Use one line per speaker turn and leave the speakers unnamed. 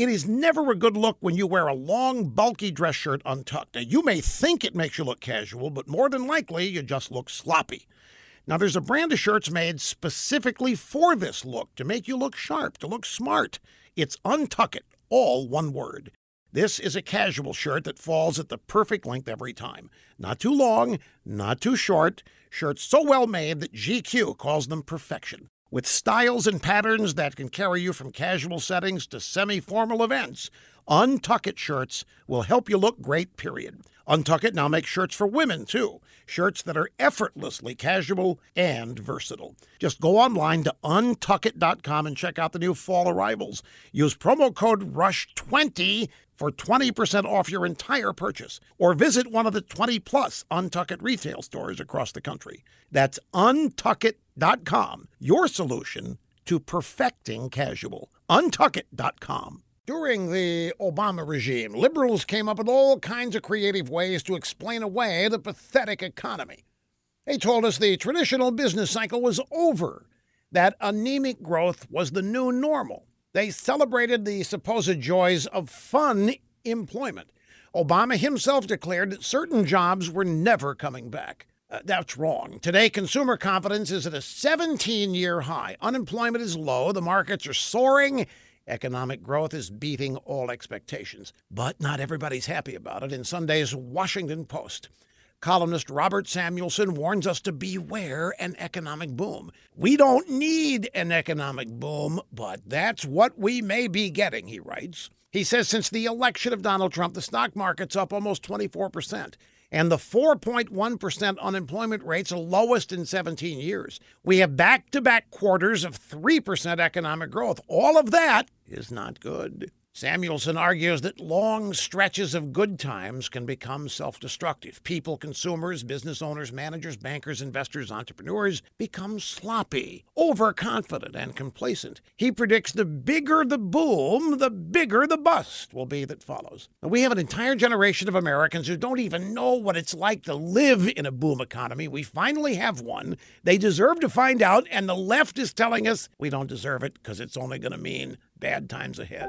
It is never a good look when you wear a long, bulky dress shirt untucked. Now, you may think it makes you look casual, but more than likely, you just look sloppy. Now, there's a brand of shirts made specifically for this look to make you look sharp, to look smart. It's Untuck It, all one word. This is a casual shirt that falls at the perfect length every time. Not too long, not too short. Shirts so well made that GQ calls them perfection. With styles and patterns that can carry you from casual settings to semi formal events, Untuckit shirts will help you look great, period. Untuckit now makes shirts for women, too. Shirts that are effortlessly casual and versatile. Just go online to untuckit.com and check out the new fall arrivals. Use promo code RUSH20 for 20% off your entire purchase, or visit one of the 20 plus Untuckit retail stores across the country. That's untuckit.com, your solution to perfecting casual. Untuckit.com. During the Obama regime, liberals came up with all kinds of creative ways to explain away the pathetic economy. They told us the traditional business cycle was over, that anemic growth was the new normal. They celebrated the supposed joys of fun employment. Obama himself declared that certain jobs were never coming back. Uh, that's wrong. Today, consumer confidence is at a 17 year high. Unemployment is low. The markets are soaring. Economic growth is beating all expectations. But not everybody's happy about it. In Sunday's Washington Post, columnist Robert Samuelson warns us to beware an economic boom. We don't need an economic boom, but that's what we may be getting, he writes. He says since the election of Donald Trump, the stock market's up almost 24% and the 4.1% unemployment rate's the lowest in 17 years. We have back to back quarters of 3% economic growth. All of that is not good. Samuelson argues that long stretches of good times can become self destructive. People, consumers, business owners, managers, bankers, investors, entrepreneurs become sloppy, overconfident, and complacent. He predicts the bigger the boom, the bigger the bust will be that follows. We have an entire generation of Americans who don't even know what it's like to live in a boom economy. We finally have one. They deserve to find out, and the left is telling us we don't deserve it because it's only going to mean bad times ahead.